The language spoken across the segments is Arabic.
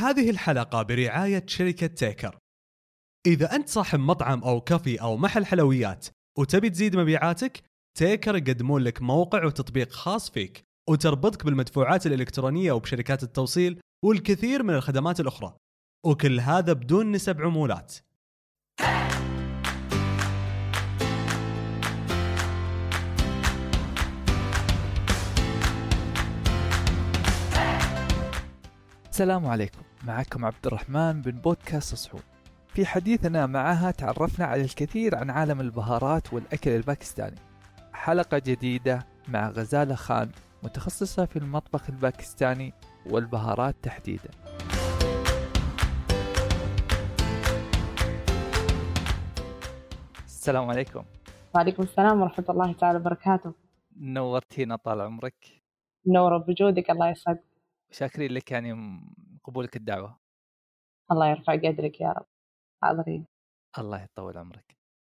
هذه الحلقة برعاية شركة تيكر. إذا أنت صاحب مطعم أو كافي أو محل حلويات وتبي تزيد مبيعاتك تيكر يقدمون لك موقع وتطبيق خاص فيك وتربطك بالمدفوعات الإلكترونية وبشركات التوصيل والكثير من الخدمات الأخرى. وكل هذا بدون نسب عمولات. السلام عليكم. معكم عبد الرحمن من بودكاست صحون. في حديثنا معها تعرفنا على الكثير عن عالم البهارات والأكل الباكستاني. حلقة جديدة مع غزالة خان متخصصة في المطبخ الباكستاني والبهارات تحديدا. السلام عليكم. وعليكم السلام ورحمة الله تعالى وبركاته. نورتينا طال عمرك. نور بوجودك الله يسعد شاكرين لك يعني قبولك الدعوة. الله يرفع قدرك يا رب. حاضرين. الله يطول عمرك.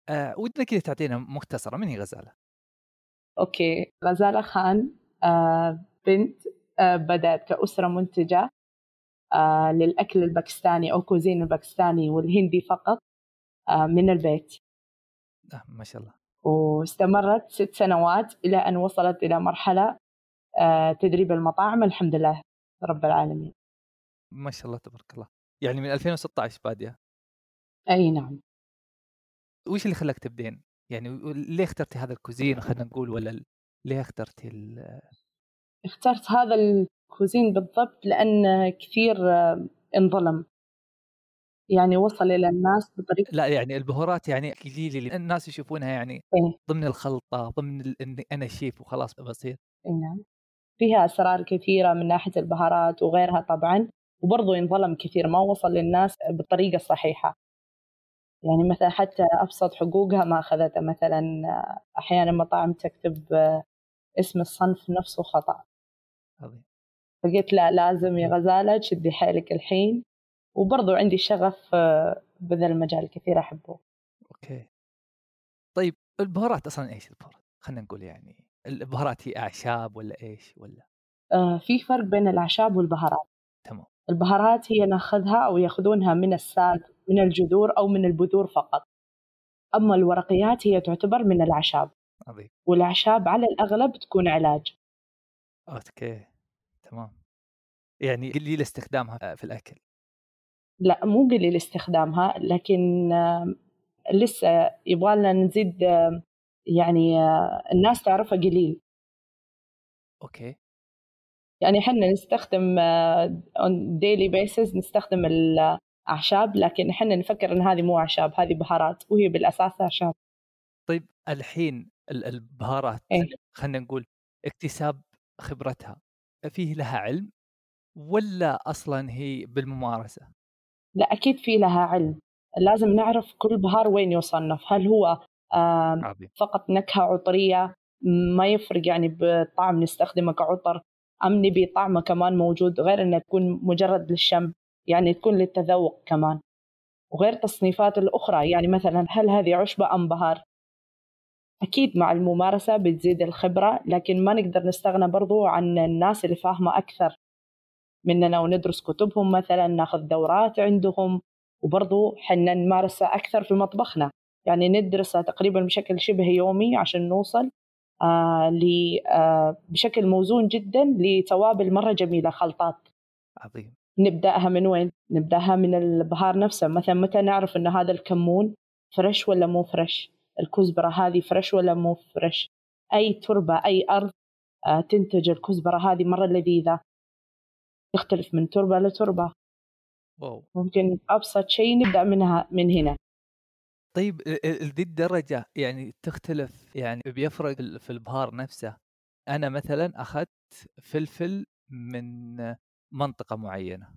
أه ودنا كذا تعطينا مختصرة من هي غزالة؟ okay. غزالة خان آه بنت آه بدأت كأسرة منتجة آه للأكل الباكستاني أو cuisine الباكستاني والهندي فقط آه من البيت. آه ما شاء الله. واستمرت ست سنوات إلى أن وصلت إلى مرحلة آه تدريب المطاعم الحمد لله رب العالمين. ما شاء الله تبارك الله. يعني من 2016 بادية. أي نعم. وش اللي خلاك تبدين؟ يعني ليه اخترتي هذا الكوزين خلينا نقول ولا ليه اخترتي ال... اخترت هذا الكوزين بالضبط لأن كثير انظلم. يعني وصل إلى الناس بطريقة لا يعني البهارات يعني قليل الناس يشوفونها يعني إيه؟ ضمن الخلطة ضمن ال... إني أنا شيف وخلاص بصير أي نعم. فيها أسرار كثيرة من ناحية البهارات وغيرها طبعا. وبرضه ينظلم كثير ما وصل للناس بالطريقة الصحيحة يعني مثلا حتى أبسط حقوقها ما أخذتها مثلا أحيانا مطاعم تكتب اسم الصنف نفسه خطأ. عظيم. فقلت لا لازم يا غزالة تشدي حيلك الحين. وبرضو عندي شغف بذا المجال كثير أحبه. أوكي. طيب البهارات أصلا إيش البهارات؟ خلينا نقول يعني البهارات هي أعشاب ولا إيش ولا؟ آه في فرق بين الأعشاب والبهارات. تمام. البهارات هي ناخذها أو ياخذونها من الساق من الجذور أو من البذور فقط. أما الورقيات هي تعتبر من الأعشاب. عظيم. والأعشاب على الأغلب تكون علاج. okay. تمام. يعني قليل استخدامها في الأكل. لا مو قليل استخدامها لكن لسه يبغى لنا نزيد يعني آه، الناس تعرفها قليل. okay. يعني إحنا نستخدم on daily basis نستخدم الأعشاب لكن إحنا نفكر إن هذه مو أعشاب هذه بهارات وهي بالأساس أعشاب طيب الحين ال- البهارات إيه. خلينا نقول اكتساب خبرتها فيه لها علم ولا أصلا هي بالممارسة؟ لا أكيد في لها علم لازم نعرف كل بهار وين يصنف هل هو عظيم فقط نكهة عطرية ما يفرق يعني بالطعم نستخدمه كعطر أم نبي طعمه كمان موجود غير أنه تكون مجرد للشم يعني تكون للتذوق كمان. وغير تصنيفات الأخرى يعني مثلا هل هذه عشبة أم بهار؟ أكيد مع الممارسة بتزيد الخبرة لكن ما نقدر نستغنى برضو عن الناس اللي فاهمة أكثر. مننا وندرس كتبهم مثلا ناخذ دورات عندهم وبرضو حنا نمارسها أكثر في مطبخنا. يعني ندرسها تقريبا بشكل شبه يومي عشان نوصل بشكل موزون جدا لتوابل مرة جميلة خلطات. عظيم. نبدأها من وين؟ نبدأها من البهار نفسه. مثلا متى نعرف أن هذا الكمون fresh ولا مو fresh الكزبرة هذه fresh ولا مو fresh أي تربة أي أرض آه تنتج الكزبرة هذه مرة لذيذة. تختلف من تربة لتربة. wow. ممكن أبسط شيء نبدأ منها من هنا. طيب لذي الدرجة يعني تختلف يعني بيفرق في البهار نفسه. أنا مثلا أخذت فلفل من منطقة معينة.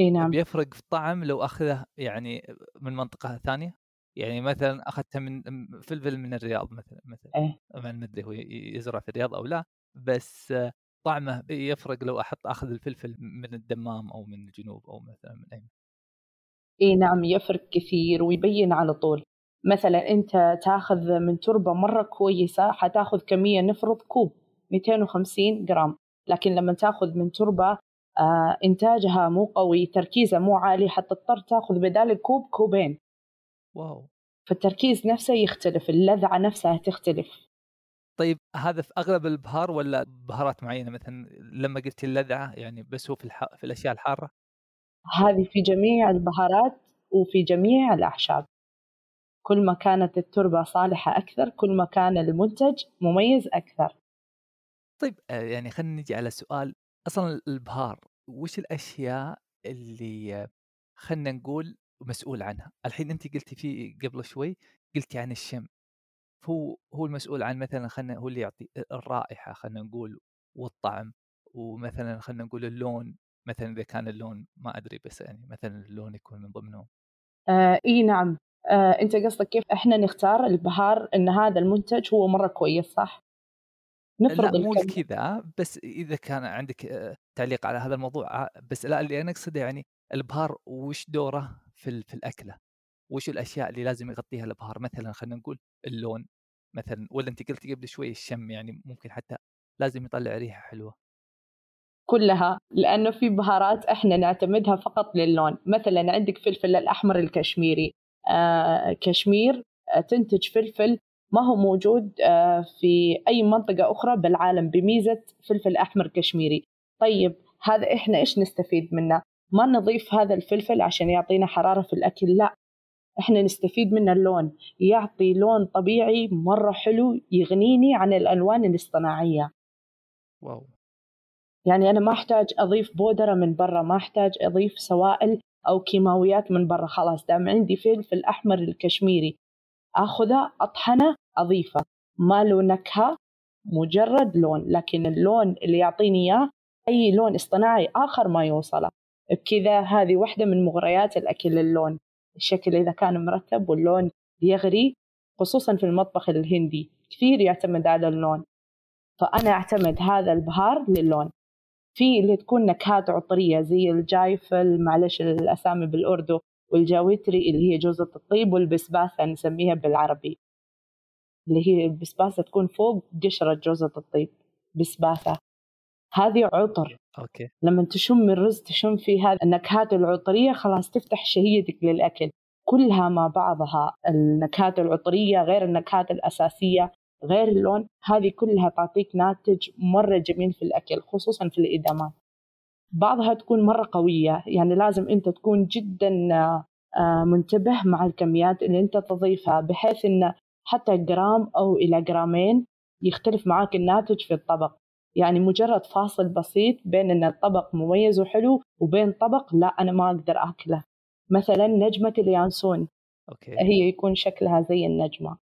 إي نعم. بيفرق في الطعم لو أخذه يعني من منطقة ثانية؟ يعني مثلا أخذته من فلفل من الرياض مثلا مثلا إيه. ما ندري هو يزرع في الرياض أو لا بس طعمه يفرق لو أحط أخذ الفلفل من الدمام أو من الجنوب أو مثلا من أي إي نعم يفرق كثير ويبين على طول. مثلا أنت تأخذ من تربة مرة كويسة حتأخذ كمية نفرض كوب 250 جرام. لكن لما تأخذ من تربة آه إنتاجها مو قوي تركيزها مو عالي حتضطر تأخذ بدال الكوب كوبين. wow. فالتركيز نفسه يختلف اللذعة نفسها تختلف. طيب هذا في أغلب البهار ولا بهارات معينة؟ مثلا لما قلت اللذعة يعني بس هو في الح... في الأشياء الحارة؟ هذه في جميع البهارات وفي جميع الأعشاب. كل ما كانت التربة صالحة أكثر كل ما كان المنتج مميز أكثر. طيب آه، يعني خلينا نجي على سؤال أصلا البهار وش الأشياء اللي خلينا نقول مسؤول عنها؟ الحين انت قلتي في قبل شوي قلتي عن الشم هو هو المسؤول عن مثلا خلينا هو اللي يعطي الرائحة خلينا نقول والطعم ومثلا خلينا نقول اللون مثلا إذا كان اللون ما أدري بس يعني مثلا اللون يكون من ضمنه آه إي نعم. أنت قصدك كيف إحنا نختار البهار إن هذا المنتج هو مرة كويس صح؟ نفرض لا مو كذا بس إذا كان عندك آه، تعليق على هذا الموضوع آه، بس لا اللي أنا أقصده يعني البهار وش دوره في في الأكلة؟ وش الأشياء اللي لازم يغطيها البهار؟ مثلا خلينا نقول اللون مثلا ولا أنت قلت قبل شوي الشم يعني ممكن حتى لازم يطلع ريحة حلوة. كلها لأنه في بهارات إحنا نعتمدها فقط للون. مثلا عندك فلفل الأحمر الكشميري آه كشمير آه تنتج فلفل ما هو موجود آه في أي منطقة أخرى بالعالم بميزة فلفل أحمر كشميري. طيب هذا إحنا إيش نستفيد منه؟ ما نضيف هذا الفلفل عشان يعطينا حرارة في الأكل لا. إحنا نستفيد من اللون يعطي لون طبيعي مرة حلو يغنيني عن الألوان الاصطناعية. واو. يعني أنا ما أحتاج أضيف بودرة من برا ما أحتاج أضيف سوائل أو كيماويات من برا. خلاص دام عندي فلفل أحمر الكشميري. أخذه أطحنه أضيفه ما له نكهة مجرد لون. لكن اللون اللي يعطيني إياه أي لون اصطناعي آخر ما يوصله. بكذا هذه واحدة من مغريات الأكل اللون. الشكل إذا كان مرتب واللون يغري خصوصا في المطبخ الهندي. كثير يعتمد على اللون. فأنا أعتمد هذا البهار للون. في اللي تكون نكهات عطرية زي ال جائفل معلش الأسامي بالأردو وال جاوتری اللي هي جوزة الطيب والبسباسة نسميها بالعربي. اللي هي البسباسة تكون فوق قشرة جوزة الطيب بسباسة. هذه عطر. okay. لما تشم الرز تشم في هذه النكهات العطرية خلاص تفتح شهيتك للأكل. كلها مع بعضها النكهات العطرية غير النكهات الأساسية. غير اللون هذه كلها تعطيك ناتج مرة جميل في الأكل خصوصا في الإدامات. بعضها تكون مرة قوية يعني لازم أنت تكون جدا آه، منتبه مع الكميات اللي أنت تضيفها بحيث إن حتى جرام أو إلى جرامين يختلف معاك الناتج في الطبق. يعني مجرد فاصل بسيط بين إن الطبق مميز وحلو وبين طبق لا أنا ما أقدر آكله. مثلا نجمة اليانسون okay. هي يكون شكلها زي النجمة.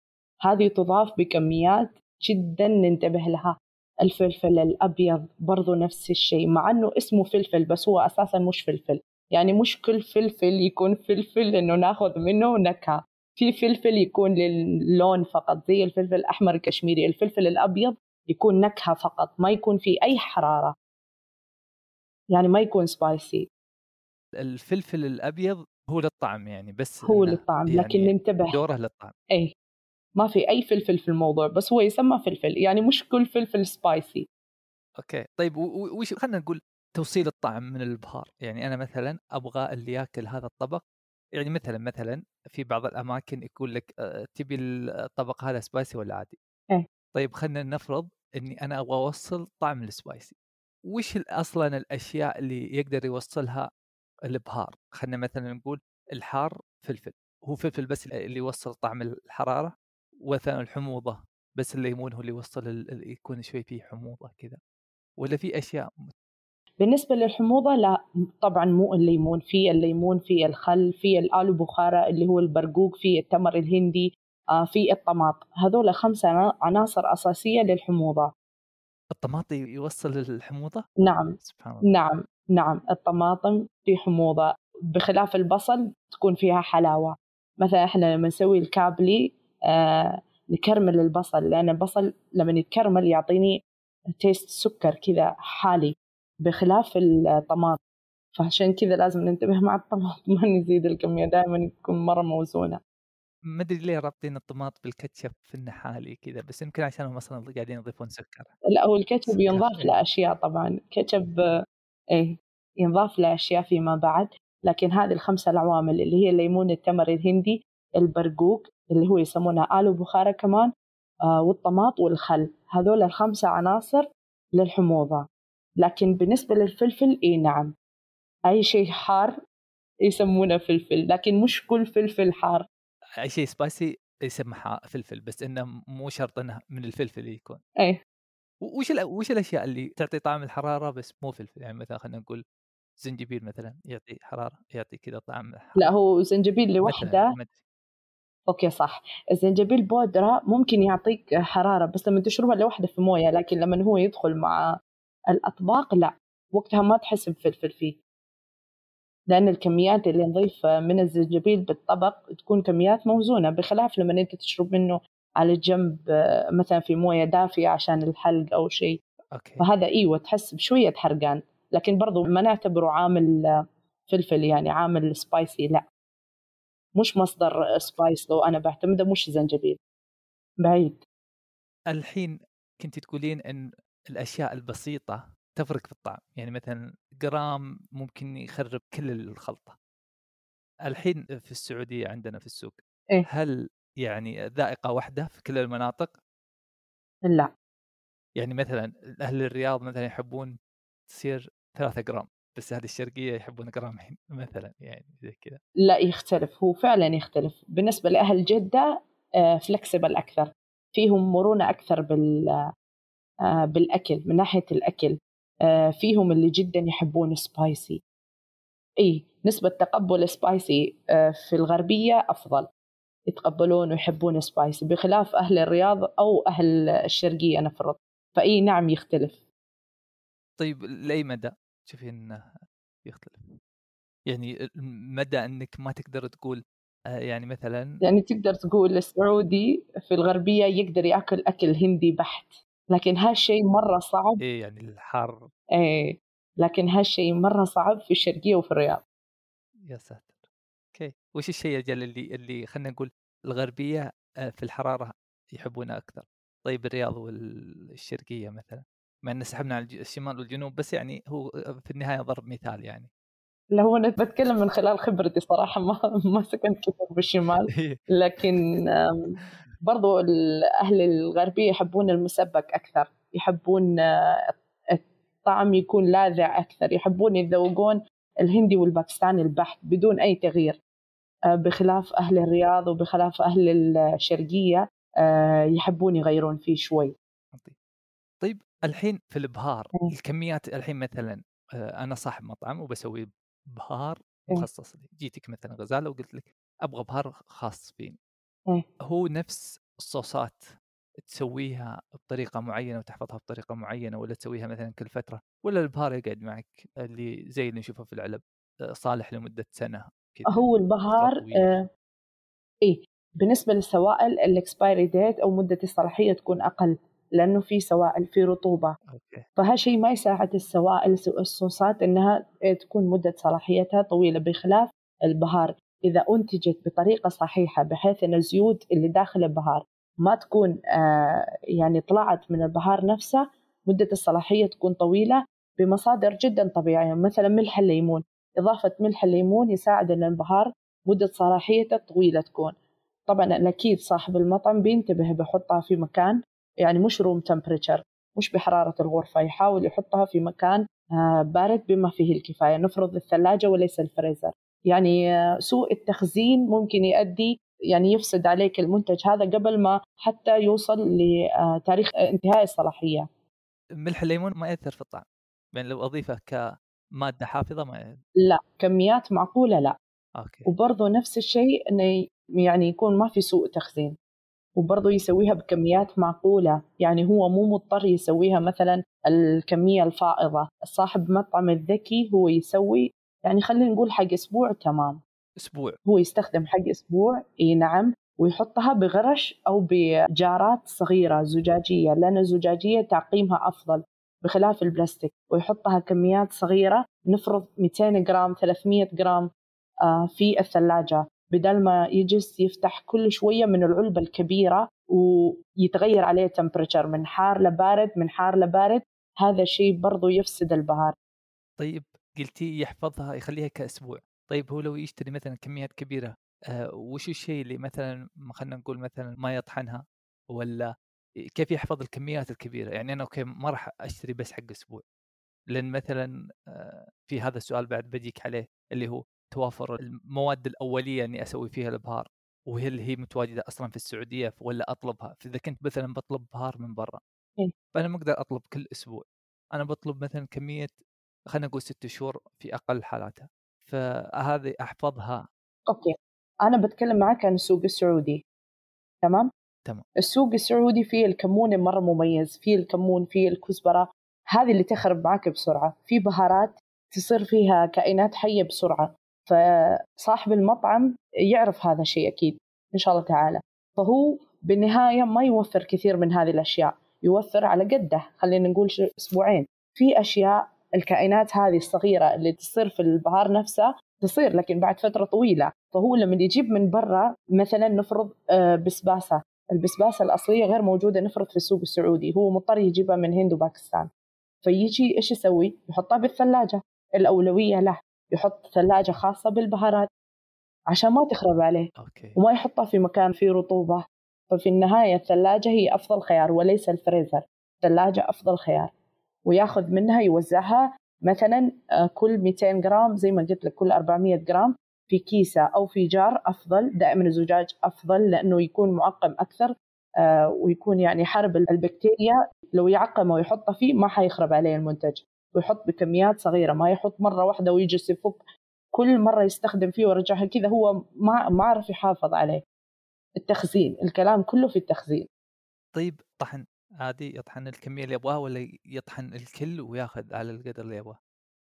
هذه تضاف بكميات جدا ننتبه لها. الفلفل الأبيض برضو نفس الشيء مع أنه اسمه فلفل بس هو أساسا مش فلفل. يعني مش كل فلفل يكون فلفل إنه ناخذ منه نكهة في فلفل يكون للون فقط زي الفلفل الأحمر الكشميري. الفلفل الأبيض يكون نكهة فقط ما يكون فيه أي حرارة. يعني ما يكون spicy الفلفل الأبيض هو للطعم يعني بس هو للطعم يعني لكن ننتبه دوره للطعم. أي ما في أي فلفل في الموضوع بس هو يسمى فلفل يعني مش كل فلفل spicy okay طيب وش خلينا نقول توصيل الطعم من البهار يعني أنا مثلا أبغى اللي يأكل هذا الطبق يعني مثلا مثلا في بعض الأماكن يقول لك آه، تبي الطبق هذا spicy ولا عادي؟ إيه. طيب خلينا نفرض إني أنا أبغى أوصل طعم ال spicy وش أصلا الأشياء اللي يقدر يوصلها الابهار خلينا مثلا نقول الحار فلفل هو فلفل بس اللي يوصل طعم الحرارة؟ وثاني الحموضة بس الليمون هو اللي يوصل يكون شوي فيه حموضة كذا ولا في أشياء بالنسبة للحموضة لا طبعا مو الليمون في الليمون في الخل في الآلو بخارى اللي هو البرقوق في التمر الهندي آه، في الطماط. هذول خمسة عناصر أساسية للحموضة. الطماط يوصل للحموضة؟ نعم. سبحان الله. نعم نعم. الطماطم في حموضة. بخلاف البصل تكون فيها حلاوة. مثلا إحنا لما نسوي الكابلي نكرمل البصل لأن البصل لما يتكرمل يعطيني تيست سكر كذا حالي بخلاف الطماط فعشان كذا لازم ننتبه مع الطماط ما نزيد الكمية دائما تكون مرة موزونة. ما أدري ليه رابطين الطماط بالكاتشب في النحالي كذا بس يمكن عشانهم أصلا قاعدين يضيفون سكر. لا هو الكاتشب ينضاف لأشياء طبعا. كاتشب إيه ينضاف له أشياء فيما بعد. لكن هذه الخمسة العوامل اللي هي الليمون التمر الهندي البرقوق اللي هو يسمونها آلو بخارة كمان آه والطماط والخل. هذول الخمسة عناصر للحموضة. لكن بالنسبة للفلفل إي نعم. أي شيء حار يسمونه فلفل لكن مش كل فلفل حار. أي شيء spicy يسمى فلفل بس إنه مو شرط إنه من الفلفل يكون. إيه. وش وش الأشياء اللي تعطي طعم الحرارة بس مو فلفل؟ يعني مثلا خلينا نقول زنجبيل مثلا يعطي حرارة يعطي كذا طعم حرارة. لا هو زنجبيل لوحده okay صح. الزنجبيل بودرة ممكن يعطيك حرارة بس لما تشربها لوحدة في موية لكن لما هو يدخل مع الأطباق لا. وقتها ما تحس بفلفل فيه. لأن الكميات اللي نضيف من الزنجبيل بالطبق تكون كميات موزونة بخلاف لما أنت تشرب منه على جنب مثلا في موية دافية عشان الحلق أو شيء. okay. فهذا أيوة تحس بشوية حرقان. لكن برضو ما نعتبره عامل فلفل يعني عامل spicy لا. مش مصدر spice لو أنا بعتمده مش زنجبيل. بعيد. الحين كنت تقولين أن الأشياء البسيطة تفرق في الطعم يعني مثلا جرام ممكن يخرب كل الخلطة. الحين في السعودية عندنا في السوق إيه؟ هل يعني ذائقة واحدة في كل المناطق؟ لا. يعني مثلا أهل الرياض مثلا يحبون تصير ثلاثة جرام. بس أهل الشرقية يحبون جرام مثلا يعني زي كذا. لا يختلف هو فعلا يختلف. بالنسبة لأهل جدة flexible آه، أكثر. فيهم مرونة أكثر بال آه، بالأكل من ناحية الأكل. آه، فيهم اللي جدا يحبون spicy إي نسبة تقبل spicy في الغربية أفضل. يتقبلون ويحبون spicy بخلاف أهل الرياض أو أهل الشرقية نفرض. فأي نعم يختلف. طيب لأي مدى؟ تشوفين أنه يختلف. يعني مدى أنك ما تقدر تقول آه، يعني مثلا يعني تقدر تقول السعودي في الغربية يقدر يأكل أكل هندي بحت لكن هالشيء مرة صعب. إيه يعني الحر. إيه لكن هالشيء مرة صعب في الشرقية وفي الرياض. يا ساتر. أوكي. وش الشيء أجل اللي اللي خلينا نقول الغربية آه، في الحرارة يحبونها أكثر؟ طيب الرياض والشرقية مثلا. مع ان سحبنا على الشمال والجنوب بس يعني هو في النهاية ضرب مثال يعني. لا هو أنا بتكلم من خلال خبرتي صراحة ما ما سكنت كثير بالشمال. إيه. لكن برضو أهل الغربية يحبون المسبك أكثر. يحبون آه، الطعم يكون لاذع أكثر. يحبون يذوقون الهندي والباكستاني البحت بدون أي تغيير. آه، بخلاف أهل الرياض وبخلاف أهل الشرقية آه، يحبون يغيرون فيه شوي. طيب الحين في البهار الكميات الحين مثلا أنا صاحب مطعم وبسوي بهار مخصص لي. جيتك مثلا غزالة وقلت لك أبغى بهار خاص فيني هو نفس الصوصات تسويها بطريقة معينة وتحفظها بطريقة معينة ولا تسويها مثلا كل فترة؟ ولا البهار يقعد معك؟ اللي زي اللي نشوفه في العلب صالح لمدة سنة كده هو البهار آه إيه بالنسبة للسوائل ال expiry date أو مدة الصلاحيه تكون أقل. لأنه في سوائل في رطوبة. okay. فهالشيء ما يساعد السوائل الصوصات إنها تكون مدة صلاحيتها طويلة بخلاف البهار. إذا أنتجت بطريقة صحيحة بحيث إن الزيوت اللي داخل البهار ما تكون آه يعني طلعت من البهار نفسه مدة الصلاحية تكون طويلة بمصادر جدا طبيعية مثلا ملح الليمون. إضافة ملح الليمون يساعد إن البهار مدة صلاحيته طويلة تكون. طبعا أكيد صاحب المطعم بينتبه بحطها في مكان يعني مش room temperature مش بحرارة الغرفة يحاول يحطها في مكان آه، بارد بما فيه الكفاية. نفرض الثلاجة وليس الفريزر. يعني آه، سوء التخزين ممكن يؤدي يعني يفسد عليك المنتج هذا قبل ما حتى يوصل لتاريخ آه، انتهاء الصلاحية. ملح الليمون ما يأثر في الطعم. يعني لو أضيفه كمادة حافظة ما لا كميات معقولة لا. أوكي. وبرضه نفس الشيء إنه يعني يكون ما في سوء تخزين. وبرضه يسويها بكميات معقولة. يعني هو مو مضطر يسويها مثلا الكمية الفائضة. صاحب مطعم الذكي هو يسوي يعني خلينا نقول حق أسبوع تمام. أسبوع. هو يستخدم حق أسبوع إي نعم ويحطها بغرش أو بجارات صغيرة زجاجية لأن الزجاجية تعقيمها أفضل بخلاف البلاستيك. ويحطها كميات صغيرة نفرض 200 جرام 300 جرام آه، في الثلاجة. بدل ما يجلس يفتح كل شوية من العلبة الكبيرة ويتغير عليه temperature من حار لبارد من حار لبارد هذا الشيء برضو يفسد البهار. طيب قلتي يحفظها يخليها كأسبوع. طيب هو لو يشتري مثلا كميات كبيرة آه وش الشيء اللي مثلا خلينا نقول مثلا ما يطحنها؟ ولا كيف يحفظ الكميات الكبيرة؟ يعني أنا أوكي ما راح أشتري بس حق أسبوع. لأن مثلا آه في هذا السؤال بعد بجيك عليه اللي هو توافر المواد الأولية إني أسوي فيها الابهار وهل هي متواجدة أصلا في السعودية ولا أطلبها؟ فإذا كنت مثلا بطلب بهار من برا إيه. فأنا ما أقدر أطلب كل أسبوع. أنا بطلب مثلا كمية خلينا نقول ست شهور في أقل حالاتها. فهذه أحفظها. أوكي. أنا بتكلم معك عن السوق السعودي. تمام؟ تمام. السوق السعودي فيه الكمون مرة مميز فيه الكمون فيه الكزبرة. هذه اللي تخرب معك بسرعة. في بهارات تصير فيها كائنات حية بسرعة. فصاحب المطعم يعرف هذا الشيء أكيد إن شاء الله تعالى. فهو بالنهاية ما يوفر كثير من هذه الأشياء يوفر على قده خلينا نقول أسبوعين. في أشياء الكائنات هذه الصغيرة اللي تصير في البهار نفسه تصير لكن بعد فترة طويلة. فهو لما يجيب من برا مثلا نفرض آه، بسباسة. البسباسة الأصلية غير موجودة نفرض في السوق السعودي. هو مضطر يجيبها من هند وباكستان. فيجي إيش يسوي؟ يحطها بالثلاجة. الأولوية له. يحط ثلاجة خاصة بالبهارات عشان ما تخرب عليه. أوكي. وما يحطها في مكان فيه رطوبة. ففي النهاية الثلاجة هي أفضل خيار وليس الفريزر. الثلاجة أفضل خيار. وياخذ منها يوزعها مثلا آه، كل 200 جرام زي ما قلت لك كل 400 جرام في كيسة أو في جار أفضل. دائما الزجاج أفضل لأنه يكون معقم أكثر آه، ويكون يعني حرب البكتيريا لو يعقم ويحطه فيه ما حيخرب عليه المنتج. ويحط بكميات صغيرة ما يحط مرة واحدة ويجلس يفك كل مرة يستخدم فيه ويرجعها كذا هو ما ما عرف يحافظ عليه. التخزين الكلام كله في التخزين. طيب طحن. عادي يطحن الكمية اللي يبغاها ولا يطحن الكل وياخذ على القدر اللي يبغاه؟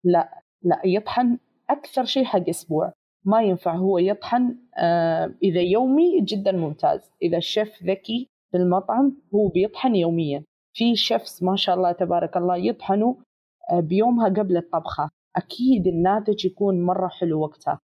لا لا يطحن أكثر شيء حق أسبوع. ما ينفع هو يطحن آه إذا يومي جدا ممتاز. إذا الشيف ذكي في المطعم هو بيطحن يوميا. في شيفs ما شاء الله تبارك الله يطحنوا بيومها قبل الطبخة. أكيد الناتج يكون مرة حلو وقتها.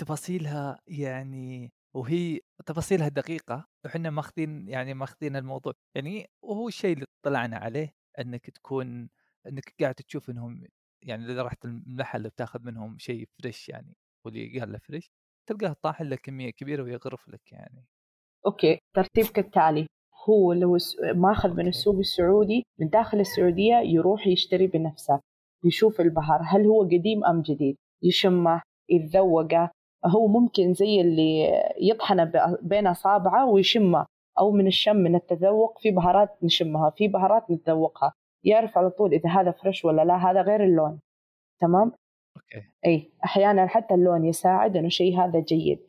تفاصيلها يعني وهي تفاصيلها دقيقة وحنا ماخذين يعني ماخذين الموضوع. يعني وهو الشيء اللي طلعنا عليه إنك تكون إنك قاعد تشوف إنهم يعني إذا رحت المحل بتاخذ منهم شيء fresh يعني واللي قال له fresh تلقاه طاحن لك كمية كبيرة ويغرف لك يعني. okay ترتيب كالتالي هو لو ماخذ من السوق السعودي من داخل السعودية يروح يشتري بنفسه يشوف البهار هل هو قديم أم جديد؟ يشمه يتذوقه. هو ممكن زي اللي يطحن بين أصابعه ويشمه أو من الشم من التذوق في بهارات نشمها في بهارات نتذوقها. يعرف على طول إذا هذا fresh ولا لا هذا غير اللون. تمام؟ okay. أي. أحيانا حتى اللون يساعد إنه شيء هذا جيد.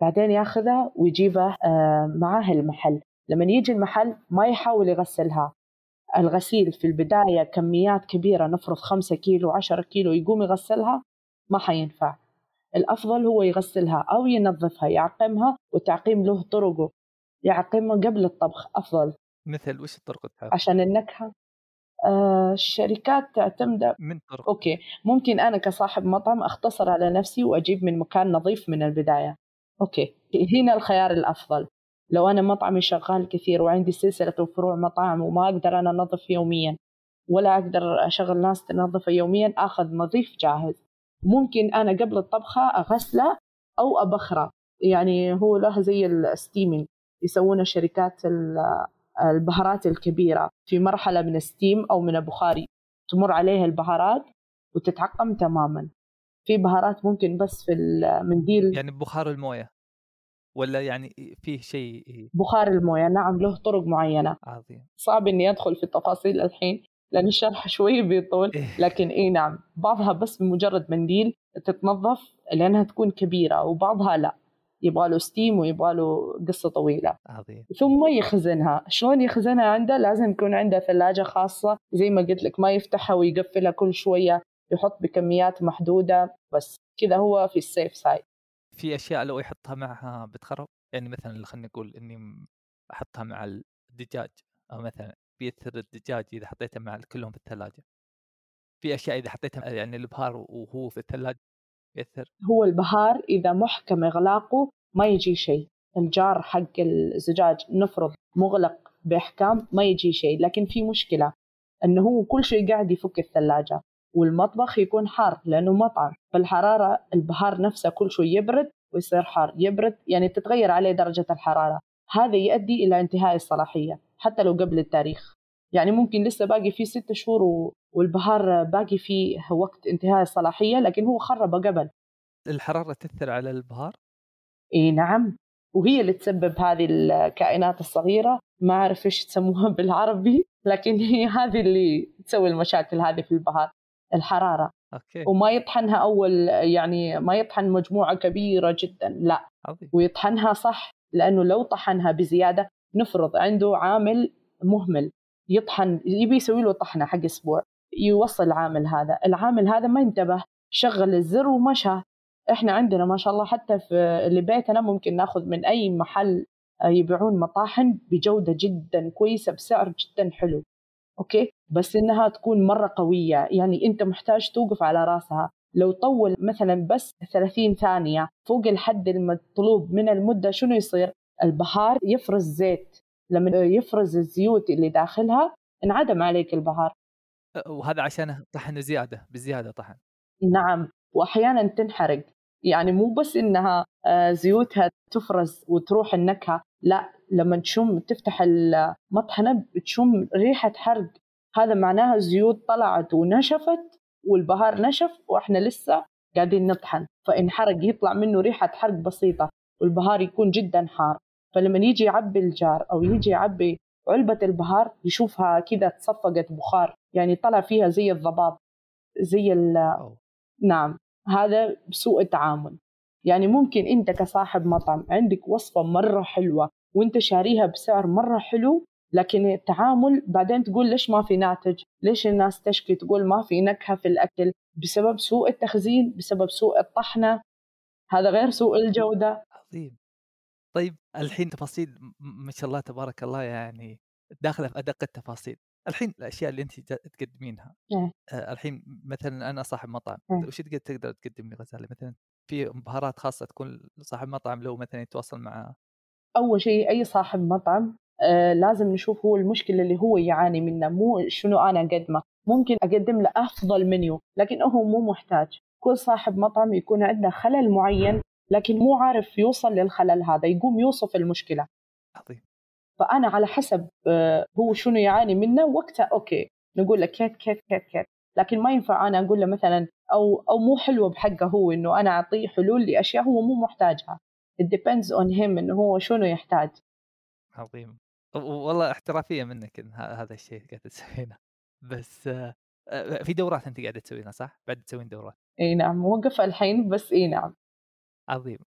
بعدين ياخذه ويجيبه آه، معاه المحل. لما يجي المحل ما يحاول يغسلها. الغسيل في البداية كميات كبيرة نفرض خمسة كيلو عشرة كيلو يقوم يغسلها ما حينفع. الأفضل هو يغسلها أو ينظفها يعقمها والتعقيم له طرقه. يعقمها قبل الطبخ أفضل. مثل وش الطرق عشان النكهة. آه الشركات تعتمد من طرق. okay. ممكن أنا كصاحب مطعم أختصر على نفسي وأجيب من مكان نظيف من البداية. okay. هنا الخيار الأفضل. لو أنا مطعمي شغال كثير وعندي سلسلة وفروع مطاعم وما أقدر أنا أنظف يوميا ولا أقدر أشغل ناس تنظفه يوميا أخذ نظيف جاهز. ممكن أنا قبل الطبخة أغسله أو أبخره. يعني هو له زي ال steaming يسوونه شركات البهارات الكبيرة. في مرحلة من ال steam أو من البخار تمر عليها البهارات وتتعقم تماما. في بهارات ممكن بس في المنديل يعني بخار الموية. ولا يعني فيه شيء بخار الموية نعم له طرق معينة. عظيم. صعب إني أدخل في التفاصيل الحين لأن الشرح شوي بيطول إيه. لكن إي نعم بعضها بس بمجرد منديل تتنظف لأنها تكون كبيرة وبعضها لا يبغى له ستيم ويبغى له قصة طويلة. عظيم. ثم يخزنها. شلون يخزنها عنده؟ لازم يكون عنده ثلاجة خاصة زي ما قلت لك ما يفتحها ويقفلها كل شوية يحط بكميات محدودة بس كذا هو في السيف سايد في أشياء لو يحطها معها بتخرب؟ يعني مثلا خلينا نقول إني أحطها مع الدجاج أو مثلا بيثر الدجاج إذا حطيته مع كلهم في الثلاجة. في أشياء إذا حطيتها يعني البهار وهو في الثلاجة يثر؟ هو البهار إذا محكم إغلاقه ما يجي شيء. الجار حق الزجاج نفرض مغلق بإحكام ما يجي شيء لكن في مشكلة إنه هو كل شيء قاعد يفك الثلاجة. والمطبخ يكون حار لأنه مطعم. فالحرارة البهار نفسه كل شوي يبرد ويصير حار. يبرد يعني تتغير عليه درجة الحرارة. هذا يؤدي إلى انتهاء الصلاحية حتى لو قبل التاريخ. يعني ممكن لسه باقي فيه ست شهور والبهار باقي فيه وقت انتهاء الصلاحية لكن هو خرب قبل. الحرارة تأثر على البهار؟ إي نعم. وهي اللي تسبب هذه الكائنات الصغيرة. ما أعرف إيش تسموها بالعربي لكن هي هذه اللي تسوي المشاكل هذه في البهار. الحرارة. أوكي. وما يطحنها أول يعني ما يطحن مجموعة كبيرة جدا لا. عظيم. ويطحنها صح لأنه لو طحنها بزيادة نفرض عنده عامل مهمل. يطحن يبي يسوي له طحنة حق أسبوع يوصل العامل هذا. العامل هذا ما انتبه شغل الزر ومشى إحنا عندنا ما شاء الله حتى في اللي بيتنا ممكن ناخذ من أي محل آه، يبيعون مطاحن بجودة جدا كويسة بسعر جدا حلو. أوكي؟ بس إنها تكون مرة قوية. يعني أنت محتاج توقف على راسها. لو طول مثلا بس 30 ثانية فوق الحد المطلوب من المدة شنو يصير؟ البهار يفرز زيت. لما يفرز الزيوت اللي داخلها انعدم عليك البهار. وهذا عشان طحن زيادة بزيادة طحن. نعم. واحيانا تنحرق. يعني مو بس إنها آه، زيوتها تفرز وتروح النكهة. لا لما تشم تفتح المطحنة بتشم ريحة حرق. هذا معناها الزيوت طلعت ونشفت والبهار نشف وإحنا لسه قاعدين نطحن. فانحرق يطلع منه ريحة حرق بسيطة والبهار يكون جدا حار. فلما يجي يعبي الجار أو يجي يعبي علبة البهار يشوفها كذا تصفقت بخار يعني طلع فيها زي الضباب زي ال نعم هذا سوء التعامل يعني ممكن أنت كصاحب مطعم عندك وصفة مرة حلوة وانت شاريها بسعر مرة حلو لكن التعامل بعدين تقول ليش ما في ناتج؟ ليش الناس تشكي تقول ما في نكهة في الأكل؟ بسبب سوء التخزين بسبب سوء الطحنة. هذا غير سوء الجودة. عظيم. طيب الحين تفاصيل ما شاء الله تبارك الله يعني داخلة في أدق التفاصيل. الحين الأشياء اللي انت تقدمينها. إيه. آه الحين مثلا أنا صاحب مطعم. إيه. وش تقدر تقدر تقدم لي غزاله مثلا في بهارات خاصة تكون صاحب مطعم لو مثلا يتواصل مع أول شيء أي صاحب مطعم آه لازم نشوف هو المشكلة اللي هو يعاني منها مو شنو أنا أقدمه. ممكن أقدم له أفضل منيو لكن هو مو محتاج. كل صاحب مطعم يكون عنده خلل معين لكن مو عارف يوصل للخلل هذا يقوم يوصف المشكلة. عظيم. فأنا على حسب آه، هو شنو يعاني منه وقتها أوكي نقول له كيف كيف كيف كيف. لكن ما ينفع أنا أقول له مثلا أو أو مو حلوة بحقه هو إنه أنا أعطيه حلول لأشياء هو مو محتاجها. It depends on him إنه هو شنو يحتاج. عظيم. والله احترافية منك إن هذا الشيء قاعد تسوينه. بس آه، آه، في دورات أنت قاعدة تسوينها صح؟ بعد تسوين دورات. إي نعم موقف الحين بس إي نعم. عظيم.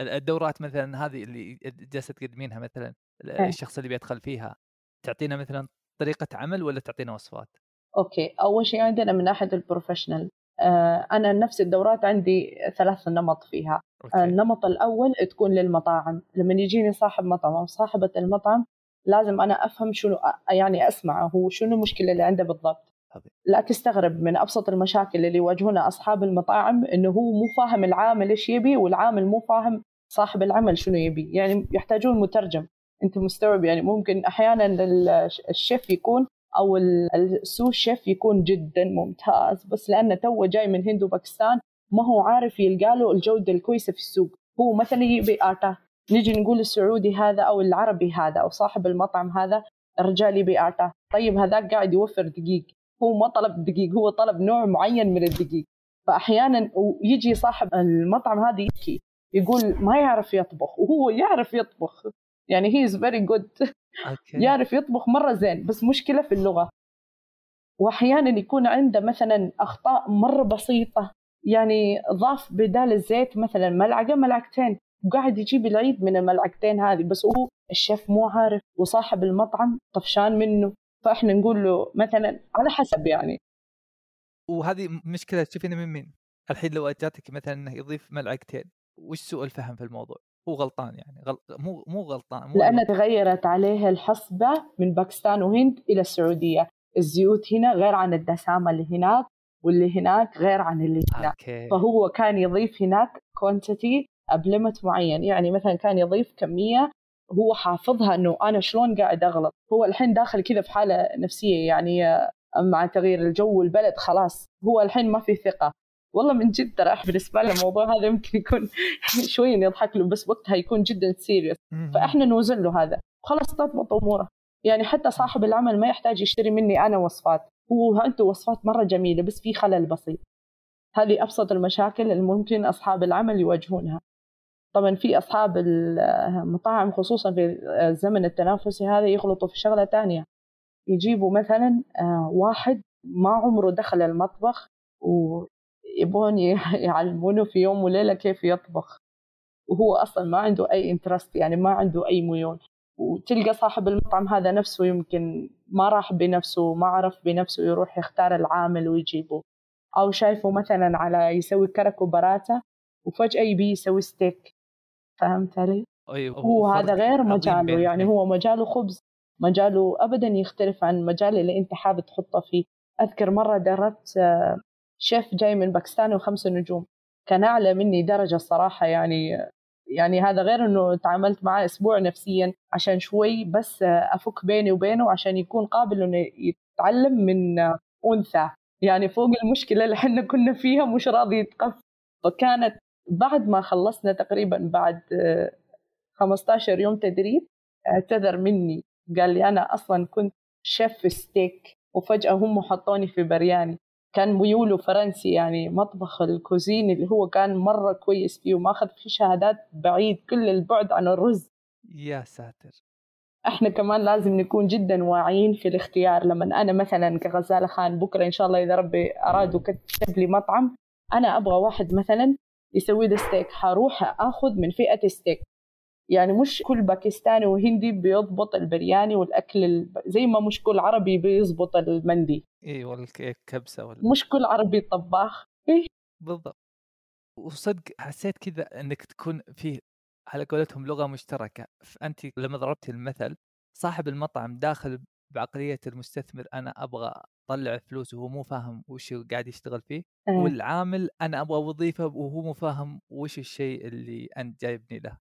الدورات مثلا هذه اللي جالسة تقدمينها مثلا إيه. الشخص اللي بيدخل فيها تعطينا مثلا طريقة عمل ولا تعطينا وصفات؟ okay أول شيء عندنا من ناحيه ال professional آه أنا نفس الدورات عندي ثلاث نمط فيها. أوكي. النمط الأول تكون للمطاعم. لما يجيني صاحب مطعم أو صاحبة المطعم لازم أنا أفهم شنو يعني أسمعه هو شنو المشكلة اللي عنده بالضبط. لا تستغرب من أبسط المشاكل اللي يواجهونها أصحاب المطاعم إنه هو مو فاهم العامل إيش يبي والعامل مو فاهم صاحب العمل شنو يبي. يعني يحتاجون مترجم. أنت مستوعب؟ يعني ممكن أحيانا الشيف يكون أو ال sous chef يكون جدا ممتاز. بس لأنه تو جاي من هند وباكستان ما هو عارف يلقى له الجودة الكويسة في السوق. هو مثلا يبي براتا نيجي نقول السعودي هذا أو العربي هذا أو صاحب المطعم هذا الرجال يبي براتا طيب هذاك قاعد يوفر دقيق. هو ما طلب دقيق هو طلب نوع معين من الدقيق. فاحيانا يجي صاحب المطعم هذا يبكي يقول ما يعرف يطبخ وهو يعرف يطبخ. يعني he is very good يعرف يطبخ مرة زين بس مشكلة في اللغة واحيانا يكون عنده مثلا أخطاء مرة بسيطة يعني ضاف بدال الزيت مثلا ملعقة ملعقتين وقاعد يجيب العيد من الملعقتين هذه بس هو الشيف مو عارف وصاحب المطعم طفشان منه فإحنا نقول له مثلا على حسب يعني وهذه مشكلة تشوفينها من مين؟ الحين لو جاتك مثلا إنه يضيف ملعقتين وش سوء الفهم في الموضوع؟ هو غلطان يعني غل... مو مو غلطان مو لأن تغيرت عليه الحسبة من باكستان وهند إلى السعودية. الزيوت هنا غير عن الدسامة اللي هناك واللي هناك غير عن اللي هناك. okay. فهو كان يضيف هناك quantity ب limit معين يعني مثلا كان يضيف كمية هو حافظها إنه أنا شلون قاعد أغلط. هو الحين داخل كذا في حالة نفسية يعني مع تغيير الجو والبلد خلاص. هو الحين ما في ثقة. والله من جد ترى بالنسبة لي الموضوع هذا يمكن يكون شوي يضحك له بس وقتها يكون جدا سيريس فإحنا نوزن له هذا. خلاص تضبط اموره يعني حتى صاحب العمل ما يحتاج يشتري مني أنا وصفات. هو عنده وصفات مرة جميلة بس في خلل بسيط. هذه أبسط المشاكل اللي ممكن أصحاب العمل يواجهونها. طبعا في أصحاب المطاعم خصوصا في الزمن التنافسي هذا يغلطوا في شغلة ثانية يجيبوا مثلا آه، واحد ما عمره دخل المطبخ ويبون يعلمونه في يوم وليلة كيف يطبخ. وهو أصلا ما عنده أي interest يعني ما عنده أي ميول. وتلقى صاحب المطعم هذا نفسه يمكن ما راح بنفسه ما عرف بنفسه يروح يختار العامل ويجيبه. أو شايفه مثلا على يسوي كرك وبراتا وفجأة يبي يسوي ستيك فهمت علي؟ أيوة هو هذا غير مجاله يعني هو مجاله خبز. مجاله أبدا يختلف عن المجال اللي أنت حابب تحطه فيه. أذكر مرة دربت آه، شيف جاي من باكستان وخمسة نجوم. كان أعلى مني درجة الصراحة يعني يعني هذا غير إنه تعاملت معاه أسبوع نفسيا عشان شوي بس أفك بيني وبينه عشان يكون قابل إنه يتعلم من أنثى. يعني فوق المشكلة اللي إحنا كنا فيها مش راضي يتقف. فكانت بعد ما خلصنا تقريبا بعد 15 يوم تدريب اعتذر مني. قال لي أنا أصلا كنت شيف ستيك وفجأة هم حطوني في برياني. كان ميوله فرنسي يعني مطبخ ال cuisine اللي هو كان مرة كويس فيه وماخذ فيه شهادات بعيد كل البعد عن الرز. يا ساتر. إحنا كمان لازم نكون جدا واعيين في الاختيار. لما أنا مثلا كغزالة خان بكرة إن شاء الله إذا ربي أراد وكتب لي مطعم أنا أبغى واحد مثلا يسوي لي ستيك حروح أخذ من فئة ستيك يعني مش كل باكستاني وهندي بيضبط البرياني والأكل. زي ما مش كل عربي بيضبط المندي إي ولا الكبسه ولا مش كل عربي طباخ إيه؟ بالضبط وصدق حسيت كذا إنك تكون في على قولتهم لغة مشتركة فانت لما ضربتي المثل صاحب المطعم داخل بعقلية المستثمر أنا أبغى أطلع فلوس وهو مو فاهم وش قاعد يشتغل فيه أه. والعامل أنا أبغى وظيفة وهو مو فاهم وش الشيء اللي أنت جايبني له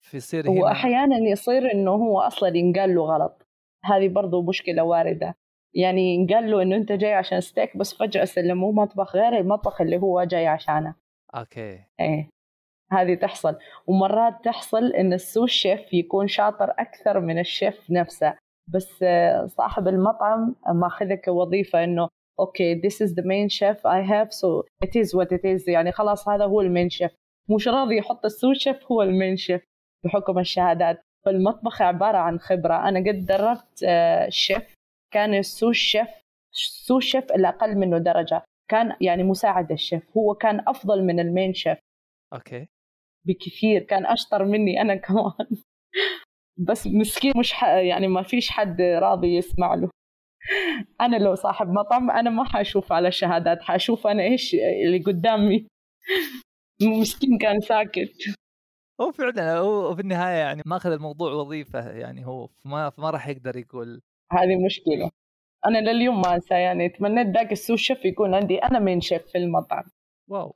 فيصير هو أحيانا يصير إنه هو أصلا ينقال له غلط. هذه برضو مشكلة واردة. يعني ينقال له إنه أنت جاي عشان ستيك بس فجأة سلموه مطبخ غير المطبخ اللي هو جاي عشانه. okay. إيه هذه تحصل. ومرات تحصل إن ال sous chef يكون شاطر أكثر من الشيف نفسه. بس صاحب المطعم ماخذك كوظيفة إنه okay this is the main chef I have so it is what it is. يعني خلاص هذا هو ال main chef. مش راضي يحط ال sous chef هو ال main chef. بحكم الشهادات. فالمطبخ عبارة عن خبرة. أنا قد دربت آه، شيف. كان ال sous chef sous chef اللي أقل منه درجة. كان يعني مساعد الشيف. هو كان أفضل من ال main chef. okay. بكثير. كان أشطر مني أنا كمان. بس مسكين مش ح... يعني ما فيش حد راضي يسمع له. أنا لو صاحب مطعم أنا ما حأشوف على الشهادات. حأشوف أنا إيش اللي قدامي. مسكين كان ساكت. هو فعلا هو في النهاية يعني ماخذ الموضوع وظيفة يعني هو ما ما راح يقدر يقول. هذه مشكلة. أنا لليوم ما أنسى يعني تمنيت ذاك ال sous chef يكون عندي أنا main chef في المطعم. wow.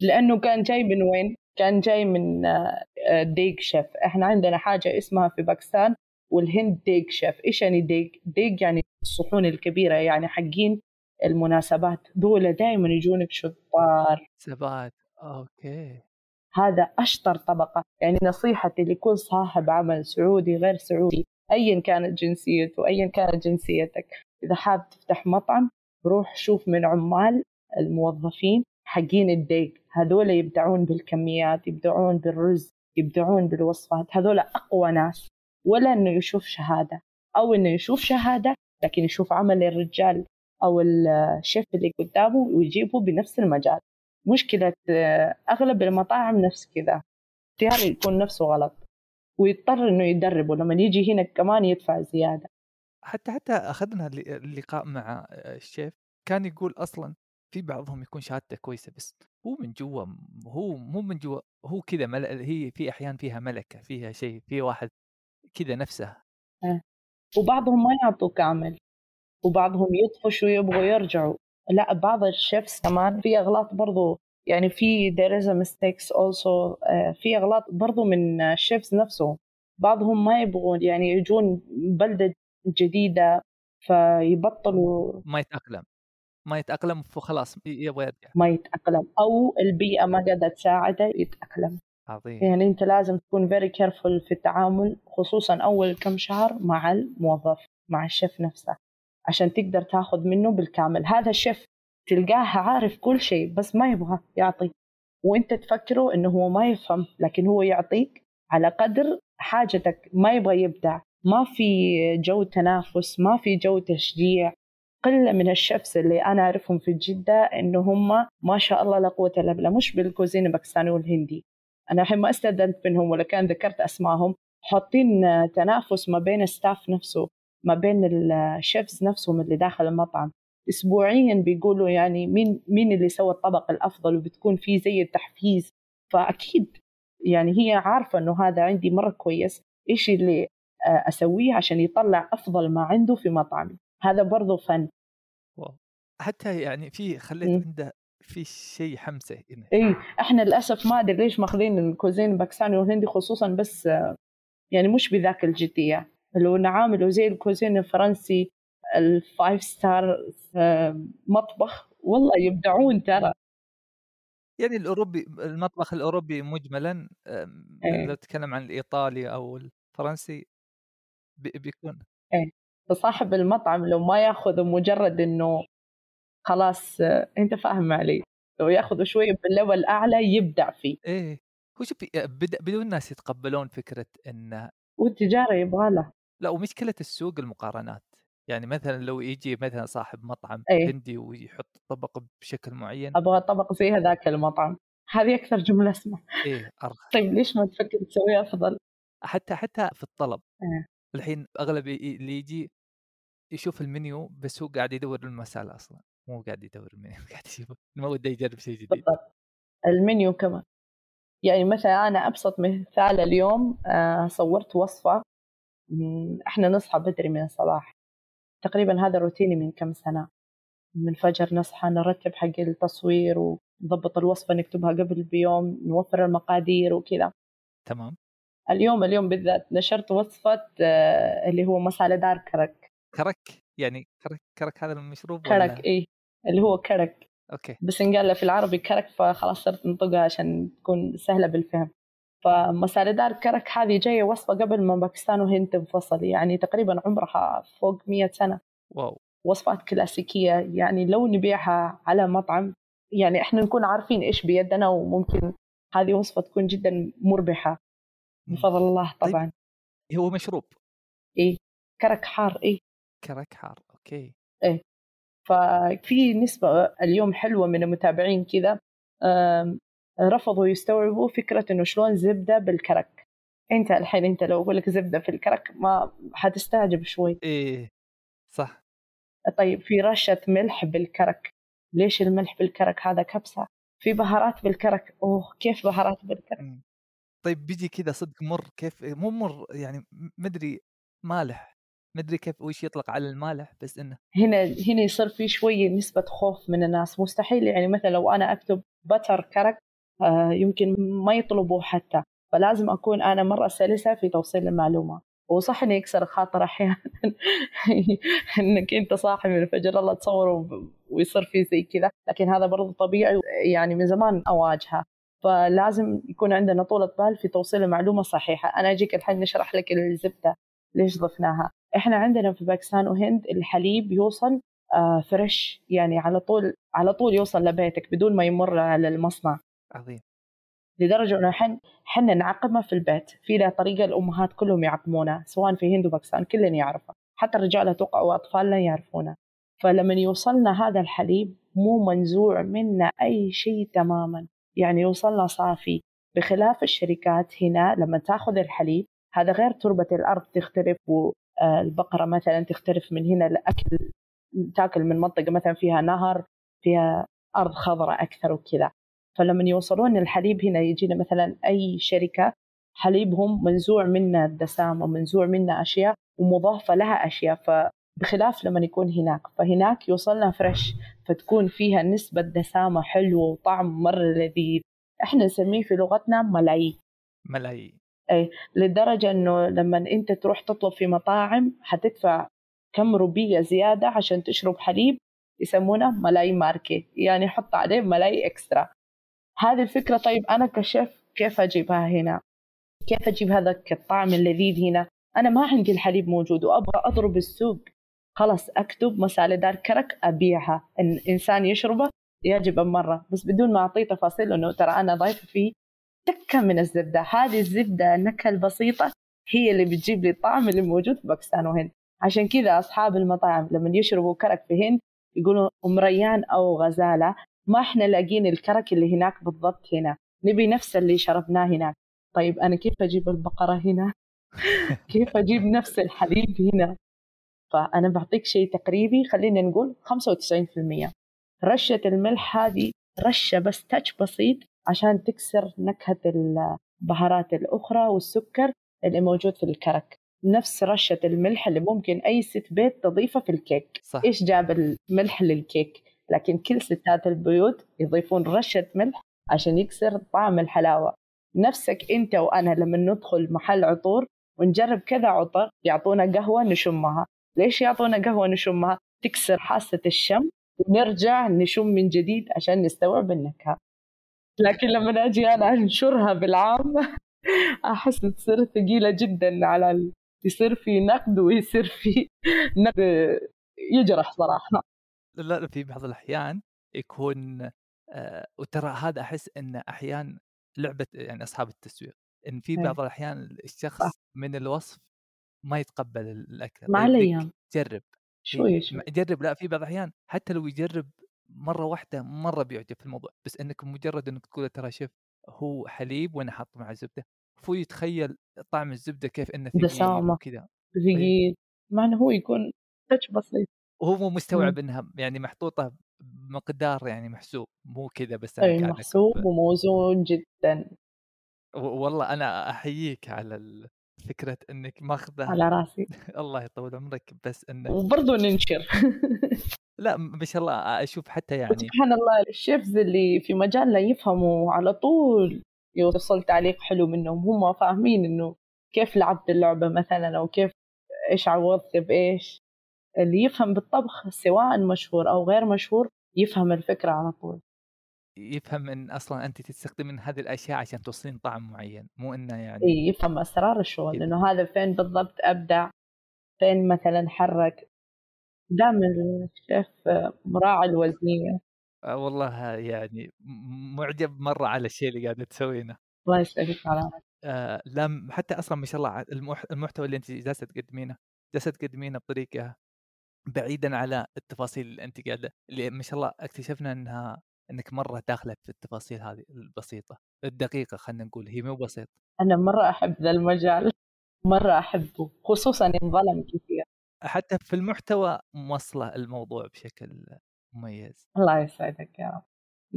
لأنه كان جاي من وين؟ كان جاي من آه، ديك شيف. إحنا عندنا حاجة اسمها في باكستان والهند ديك شيف. إيش يعني ديك؟ ديك يعني الصحون الكبيرة يعني حقين المناسبات. دول دائما يجونك شطار. سبات أوكي. هذا أشطر طبقة. يعني نصيحتي لكل صاحب عمل سعودي غير سعودي أيا كانت جنسيته أيا كانت جنسيتك إذا حاب تفتح مطعم روح شوف من عمال الموظفين حقين الديك. هذول يبدعون بالكميات يبدعون بالرز يبدعون بالوصفات. هذول أقوى ناس. ولا إنه يشوف شهادة. أو إنه يشوف شهادة لكن يشوف عمل الرجال أو الشيف اللي قدامه ويجيبه بنفس المجال. مشكلة آه، أغلب المطاعم نفس كذا. اختيار يكون نفسه غلط ويضطر إنه يدربه لما يجي هنا كمان يدفع زيادة. حتى حتى أخذنا اللقاء مع الشيف كان يقول أصلا في بعضهم يكون شهادته كويسة بس هو من جوا هو مو من جوا هو كذا مل... هي في أحيان فيها ملكة فيها شيء في واحد كذا نفسه. أه. وبعضهم ما يعطوا كامل وبعضهم يطفشوا ويبغوا يرجعوا. لا بعض الشيفs كمان في أغلاط برضو يعني في there is a mistakes also uh, في أغلاط برضو من الشيفs نفسهم بعضهم ما يبغون يعني يجون بلدة جديدة فيبطلوا ما يتأقلم. ما يتأقلم فخلاص يبغى يرجع. ما يتأقلم. أو البيئة ما قاعدة تساعده يتأقلم. عظيم. يعني أنت لازم تكون very careful في التعامل خصوصا أول كم شهر مع الموظف مع الشيف نفسه. عشان تقدر تاخذ منه بالكامل. هذا الشيف تلقاه عارف كل شيء بس ما يبغى يعطي. وانت تفكره إنه هو ما يفهم لكن هو يعطيك على قدر حاجتك. ما يبغى يبدع. ما في جو تنافس ما في جو تشجيع. قلة من الشيف s اللي أنا أعرفهم في جدة إنه هم ما شاء الله لا قوة إلا بالله. مش بال cuisine الباكستاني والهندي. أنا الحين ما استأذنت منهم ولا كان ذكرت أسمائهم. حاطين تنافس ما بين ال staff نفسه. ما بين ال chefs نفسهم اللي داخل المطعم. اسبوعيا بيقولوا يعني مين مين اللي سوى الطبق الأفضل وبتكون في زي التحفيز. فأكيد يعني هي عارفة إنه هذا عندي مرة كويس. إيش اللي آه، أسويه عشان يطلع أفضل ما عنده في مطعمي هذا برضو فن. wow. حتى يعني في خليت. عنده في شيء حمسة هنا اي إحنا للأسف ما أدري ليش ماخذين ال cuisine الباكستاني والهندي خصوصا بس آه، يعني مش بذاك الجدية. لو نعامله زي ال cuisine الفرنسي ال five star آه، مطبخ. والله يبدعون ترى. يعني الأوروبي المطبخ الأوروبي مجملا أم، إيه. لو تتكلم عن الإيطالي أو الفرنسي بي- بيكون. فصاحب المطعم لو ما يأخذ مجرد إنه خلاص آه، أنت فاهم علي. لو يأخذ شوية بالليفل اعلى يبدع فيه. إيه. هو بدون الناس يتقبلون فكرة ان والتجارة يبغى له. لا ومشكلة السوق المقارنات. يعني مثلا لو يجي مثلا صاحب مطعم إيه. هندي ويحط الطبق بشكل معين أبغى طبق زي هذاك المطعم. هذه أكثر جملة اسمع إيه أرخص. طيب ليش ما تفكر تسوي أفضل؟ حتى حتى في الطلب. إيه. الحين أغلب اللي يجي يشوف المنيو بس هو قاعد يدور المسألة أصلا. مو قاعد يدور المنيو قاعد يشوف. ما وده يجرب شيء جديد. بالضبط. المنيو كمان. يعني مثلا أنا أبسط مثال اليوم آه، صورت وصفة إحنا نصحى بدري من الصباح. تقريبا هذا روتيني من كم سنة. من الفجر نصحى نرتب حق التصوير ونضبط الوصفة نكتبها قبل بيوم نوفر المقادير وكذا. تمام. اليوم اليوم بالذات نشرت وصفة آه، اللي هو مسالة دار كرك. كرك؟ يعني كرك كرك هذا المشروب ولا؟ كرك إيه. اللي هو كرك. okay. بس انقال له في العربي كرك فخلاص صرت ننطقها عشان تكون سهلة بالفهم. فمسالة دار كرك هذه جاية وصفة قبل ما باكستان وهند تنفصل. يعني تقريبا عمرها فوق مية سنة. wow. وصفات كلاسيكية. يعني لو نبيعها على مطعم يعني إحنا نكون عارفين إيش بيدنا وممكن هذه وصفة تكون جدا مربحة. بفضل الله طيب. طبعا. هو مشروب. إيه كرك حار إيه كرك حار. أوكي. ففي نسبة اليوم حلوة من المتابعين كذا. رفضوا يستوعبوا فكرة إنه شلون زبدة بالكرك. أنت الحين أنت لو أقول لك زبدة في الكرك ما حتستعجب شوي. إيه صح. طيب في رشة ملح بالكرك. ليش الملح بالكرك؟ هذا كبسة. في بهارات بالكرك. أوه كيف بهارات بالكرك. طيب بيجي كذا صدق مر كيف مو مر يعني مدري مالح. مدري كيف وش يطلق على المالح بس إنه هنا هنا يصير في شوية نسبة خوف من الناس. مستحيل يعني مثلا لو أنا أكتب بتر كرك يمكن ما يطلبوه حتى. فلازم أكون أنا مرة سلسة في توصيل المعلومة. وصح إنه يكسر الخاطر أحيانا؟ إنك أنت صاحي من الفجر الله تصور ويصير في زي كذا. لكن هذا برضو طبيعي يعني من زمان أواجهه. فلازم يكون عندنا طولة بال في توصيل المعلومة صحيحة. أنا أجيك الحين نشرح لك الزبدة ليش ضفناها. إحنا عندنا في باكستان وهند الحليب يوصل آه فريش يعني على طول على طول يوصل لبيتك بدون ما يمر على المصنع. عظيم. لدرجة أنه حن حنا نعقمها في البيت في له طريقة الأمهات كلهم يعقمونها سواء في هند وباكستان كلنا يعرفها حتى الرجال أتوقع وأطفالنا يعرفونها فلما يوصلنا هذا الحليب مو منزوع منا أي شيء تماما. يعني يوصلنا صافي. بخلاف الشركات هنا لما تأخذ الحليب هذا غير تربة الأرض تختلف والبقره مثلا تختلف من هنا الاكل تأكل من منطقة مثلا فيها نهر فيها أرض خضراء أكثر وكذا. فلما يوصلون الحليب هنا يجينا مثلا أي شركة حليبهم منزوع منه الدسامه منزوع منه أشياء ومضافة لها أشياء فبخلاف لما يكون هناك. فهناك يوصلنا فريش فتكون فيها نسبة دسامة حلوة وطعم مرة لذيذ. إحنا نسميه في لغتنا ملايين. ملايين. لدرجة إنه لما أنت تروح تطلب في مطاعم حتدفع كم روبية زيادة عشان تشرب حليب يسمونه ملاي ماركي يعني حط عليه ملاي إكسترا. هذه الفكرة طيب أنا كشيف كيف أجيبها هنا؟ كيف أجيب هذا الطعم اللذيذ هنا؟ أنا ما عندي الحليب موجود وأبغى أضرب السوق. خلاص أكتب مسالة دار كرك أبيعها. إن إنسان يشربه يعجب مرة. بس بدون ما أعطيه تفاصيل إنه ترى أنا ضايفة فيه تكة من الزبدة. هذه الزبدة النكهة البسيطة هي اللي بتجيب لي الطعم اللي موجود في باكستان وهند عشان كذا أصحاب المطاعم لما يشربوا كرك في هند يقولوا أم ريان أو غزالة. ما إحنا لاقين الكرك اللي هناك بالضبط هنا. نبي نفس اللي شربناه هناك. طيب أنا كيف أجيب البقرة هنا؟ كيف أجيب نفس الحليب هنا؟ فأنا بعطيك شيء تقريبي خلينا نقول 95% رشة الملح هذه رشة بس تاتش بسيط عشان تكسر نكهة البهارات الأخرى والسكر اللي موجود في الكرك. نفس رشة الملح اللي ممكن أي ست بيت تضيفها في الكيك. صح. إيش جاب الملح للكيك؟ لكن كل ستات البيوت يضيفون رشة ملح عشان يكسر طعم الحلاوة. نفسك أنت وأنا لما ندخل محل عطور ونجرب كذا عطر يعطونا قهوة نشمها. ليش يعطونا قهوة نشمها؟ تكسر حاسة الشم ونرجع نشم من جديد عشان نستوعب النكهة. لكن لما أجي أنا أنشرها بالعام أحس تصير ثقيلة جدا على. يصير في نقد ويصير في نقد يجرح صراحة. لا لا في بعض الأحيان يكون آه وترى هذا أحس أنه أحيان لعبة يعني أصحاب التسويق إن في بعض الأحيان الشخص من الوصف ما يتقبل الأكل مع الأيام جرب شوي شوي. جرب لا في بعض الأحيان حتى لو يجرب مرة واحدة مرة بيعجب في الموضوع بس إنك مجرد إنك تقول ترى شوف هو حليب وأنا حاطه مع زبدة فهو يتخيل طعم الزبدة كيف إنه ثقيل وكذا. ثقيل مع إنه هو يكون تاتش بسيط. وهو مو مستوعب إنها يعني محطوطة بمقدار يعني محسوب مو كذا بس أي محسوب وموزون جدا. والله أنا أحييك على فكرة إنك ماخذة على راسي. الله يطول عمرك بس إنه وبرضه ننشر. لا ما شاء الله أشوف حتى يعني سبحان الله الشيفز اللي في مجالنا يفهموا على طول يوصل تعليق حلو منهم. هم فاهمين إنه كيف لعبت اللعبة مثلا أو كيف إيش عوضت بإيش. اللي يفهم بالطبخ سواء مشهور أو غير مشهور يفهم الفكرة على طول. يفهم إن أصلا انت تستخدمين هذه الأشياء عشان توصلين طعم معين مو إنه يعني إيه يفهم أسرار الشغل لأنه هذا فين بالضبط أبدع فين مثلا حرك. دائما الشيف مراعي الوزنيه آه والله يعني معجب مرة على الشيء اللي قاعدة تسوينه. الله يسعدك على آه لا حتى أصلا ما شاء الله المحتوى اللي انت جالسة تقدمينه جالسة تقدمينه بطريقة بعيدا على التفاصيل اللي أنت قاعدة اللي ما شاء الله اكتشفنا إنها إنك مرة داخلة في التفاصيل هذه البسيطة الدقيقة خلينا نقول هي مو بسيط أنا مرة أحب ذا المجال مرة أحبه خصوصا ينظلم كثير. حتى في المحتوى موصله الموضوع بشكل مميز. الله يسعدك يا رب.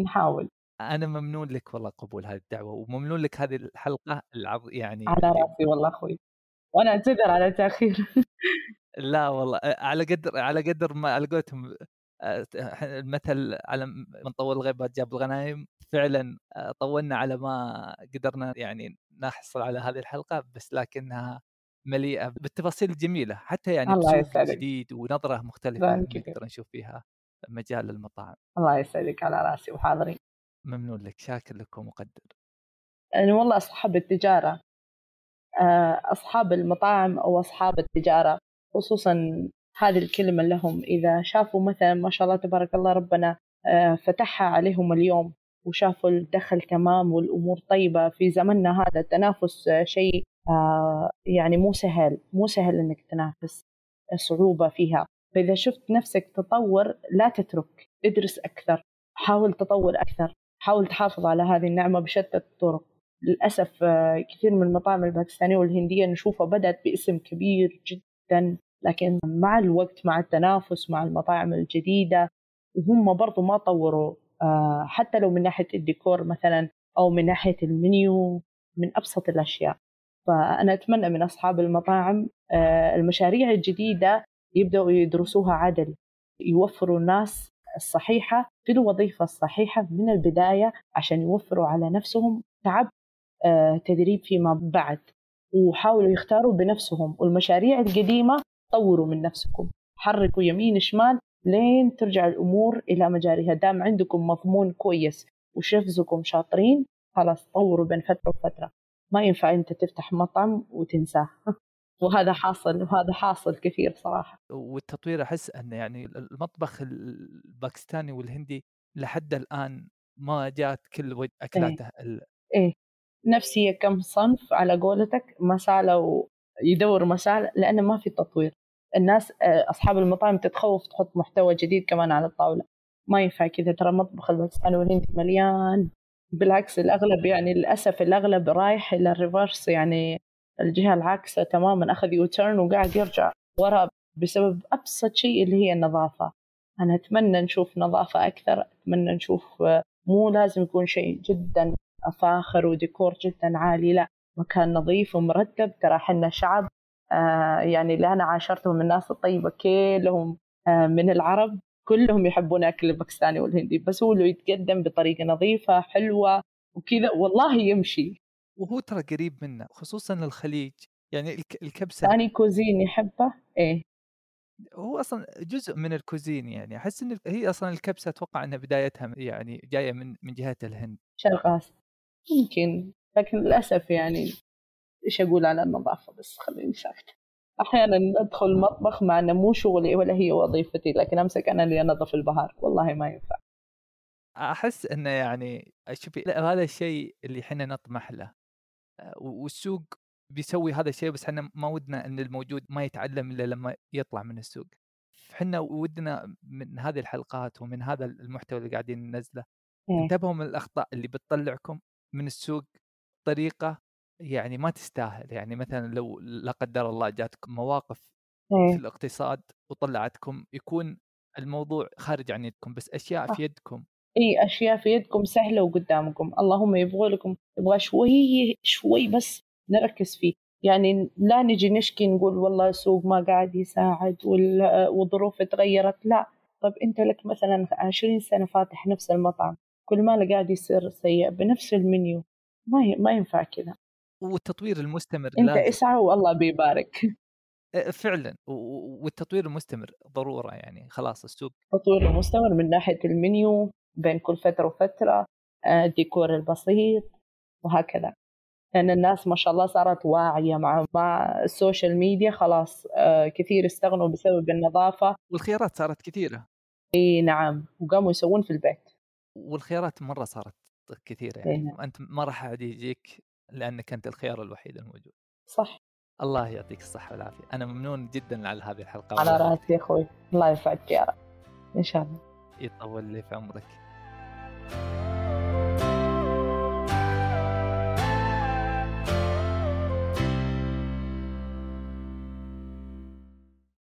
نحاول. أنا ممنون لك والله قبول هذه الدعوة وممنون لك هذه الحلقة العظ يعني على رأسي والله أخوي. وأنا أعتذر على تأخير. لا والله على قدر على قدر ما على قولتهم المثل على من طول الغيبات جاب الغنايم فعلا طولنا على ما قدرنا يعني نحصل على هذه الحلقة بس لكنها مليئة بالتفاصيل الجميلة حتى يعني بسوق جديد ونظرة مختلفة نقدر نشوف فيها مجال المطاعم. الله يسعدك على راسي وحاضرين. ممنون لك شاكر لك ومقدر. يعني والله أصحاب التجارة أصحاب المطاعم أو أصحاب التجارة. خصوصا هذه الكلمة لهم. إذا شافوا مثلا ما شاء الله تبارك الله ربنا آه، فتحها عليهم اليوم وشافوا الدخل تمام والأمور طيبة في زمننا هذا التنافس آه، شيء آه، يعني مو سهل مو سهل إنك تنافس صعوبة فيها. فإذا شفت نفسك تطور لا تترك ادرس أكثر حاول تطور أكثر حاول تحافظ على هذه النعمة بشتى الطرق. للأسف كثير من المطاعم الباكستانية والهندية نشوفها بدأت باسم كبير جدا. لكن مع الوقت مع التنافس مع المطاعم الجديدة وهم برضو ما طوروا آه، حتى لو من ناحية الديكور مثلا أو من ناحية المنيو من أبسط الأشياء. فأنا أتمنى من أصحاب المطاعم آه، المشاريع الجديدة يبدأوا يدرسوها عدل يوفروا الناس الصحيحة في الوظيفة الصحيحة من البداية عشان يوفروا على نفسهم تعب آه، تدريب فيما بعد وحاولوا يختاروا بنفسهم. والمشاريع القديمة طوروا من نفسكم. حركوا يمين شمال لين ترجع الأمور إلى مجاريها. دام عندكم مضمون كويس وشفزكم شاطرين خلاص طوروا بين فترة وفترة. ما ينفع أنت تفتح مطعم وتنساه. وهذا حاصل وهذا حاصل كثير صراحة. والتطوير أحس أن يعني المطبخ الباكستاني والهندي لحد الآن ما جات كل إيه. أكلاته. ال... إيه. نفسي كم صنف على قولتك مسالة ويدور مسالة لأنه ما في تطوير. الناس آه، أصحاب المطاعم تتخوف تحط محتوى جديد كمان على الطاولة. ما ينفع كذا ترى مطبخ الباكستاني والهندي مليان. بالعكس الأغلب يعني للأسف الأغلب رايح إلى ال reverse يعني الجهة العاكسة تماما. أخذ U-turn وقاعد يرجع ورا بسبب أبسط شيء اللي هي النظافة. أنا أتمنى نشوف نظافة أكثر أتمنى نشوف آه، مو لازم يكون شيء جدا فاخر وديكور جدا عالي لا. مكان نظيف ومرتب. ترى حنا شعب آه يعني اللي أنا عاشرتهم الناس الطيبة كلهم آه من العرب كلهم يحبون أكل الباكستاني والهندي بس هو لو يتقدم بطريقة نظيفة حلوة وكذا والله يمشي. وهو ترى قريب منا خصوصا الخليج يعني الكبسة. ثاني cuisine يحبه؟ إيه. هو أصلا جزء من ال cuisine يعني. أحس إن هي أصلا الكبسة أتوقع إنها بدايتها يعني جاية من من جهة الهند. شرق آسيا. يمكن لكن للأسف يعني إيش أقول على النظافة بس خليني ساكت أحيانا أدخل المطبخ مع إنه مو شغلي ولا هي وظيفتي لكن أمسك أنا اللي أنظف البهار. والله ما ينفع. أحس إنه يعني شوفي هذا الشيء اللي إحنا نطمح له. والسوق بيسوي هذا الشيء بس إحنا ما ودنا إن الموجود ما يتعلم إلا لما يطلع من السوق. إحنا ودنا من هذه الحلقات ومن هذا المحتوى اللي قاعدين ننزله. إيه. انتبهوا من الأخطاء اللي بتطلعكم من السوق طريقة يعني ما تستاهل يعني مثلا لو لا قدر الله جاتكم مواقف في إيه. الاقتصاد وطلعتكم يكون الموضوع خارج عن يدكم بس أشياء في يدكم. اي أشياء في يدكم سهلة وقدامكم. اللهم يبغوا لكم يبغى شوي شوي بس نركز فيه. يعني لا نجي نشكي نقول والله السوق ما قاعد يساعد والظروف تغيرت لا. طب أنت لك مثلا عشرين سنة فاتح نفس المطعم كل ما قاعد يصير سيء بنفس المنيو. ما ما ينفع كذا. والتطوير المستمر أنت لازم. اسعى والله بيبارك. فعلا والتطوير المستمر ضرورة يعني خلاص السوق التطوير المستمر من ناحية المنيو بين كل فترة وفترة الديكور آه، البسيط وهكذا. لأن الناس ما شاء الله صارت واعية مع مع ال social media خلاص آه، كثير استغنوا بسبب النظافة. والخيارات صارت كثيرة. إي نعم وقاموا يسوون في البيت. والخيارات مرة صارت كثيرة يعني. نعم. أنت ما راح عاد يجيك لأنك أنت الخيار الوحيد الموجود. صح. الله يعطيك الصحة والعافية. أنا ممنون جدا على هذه الحلقة على راسي يا أخوي. الله يسعدك يا رب. إن شاء الله. يطول لي في عمرك.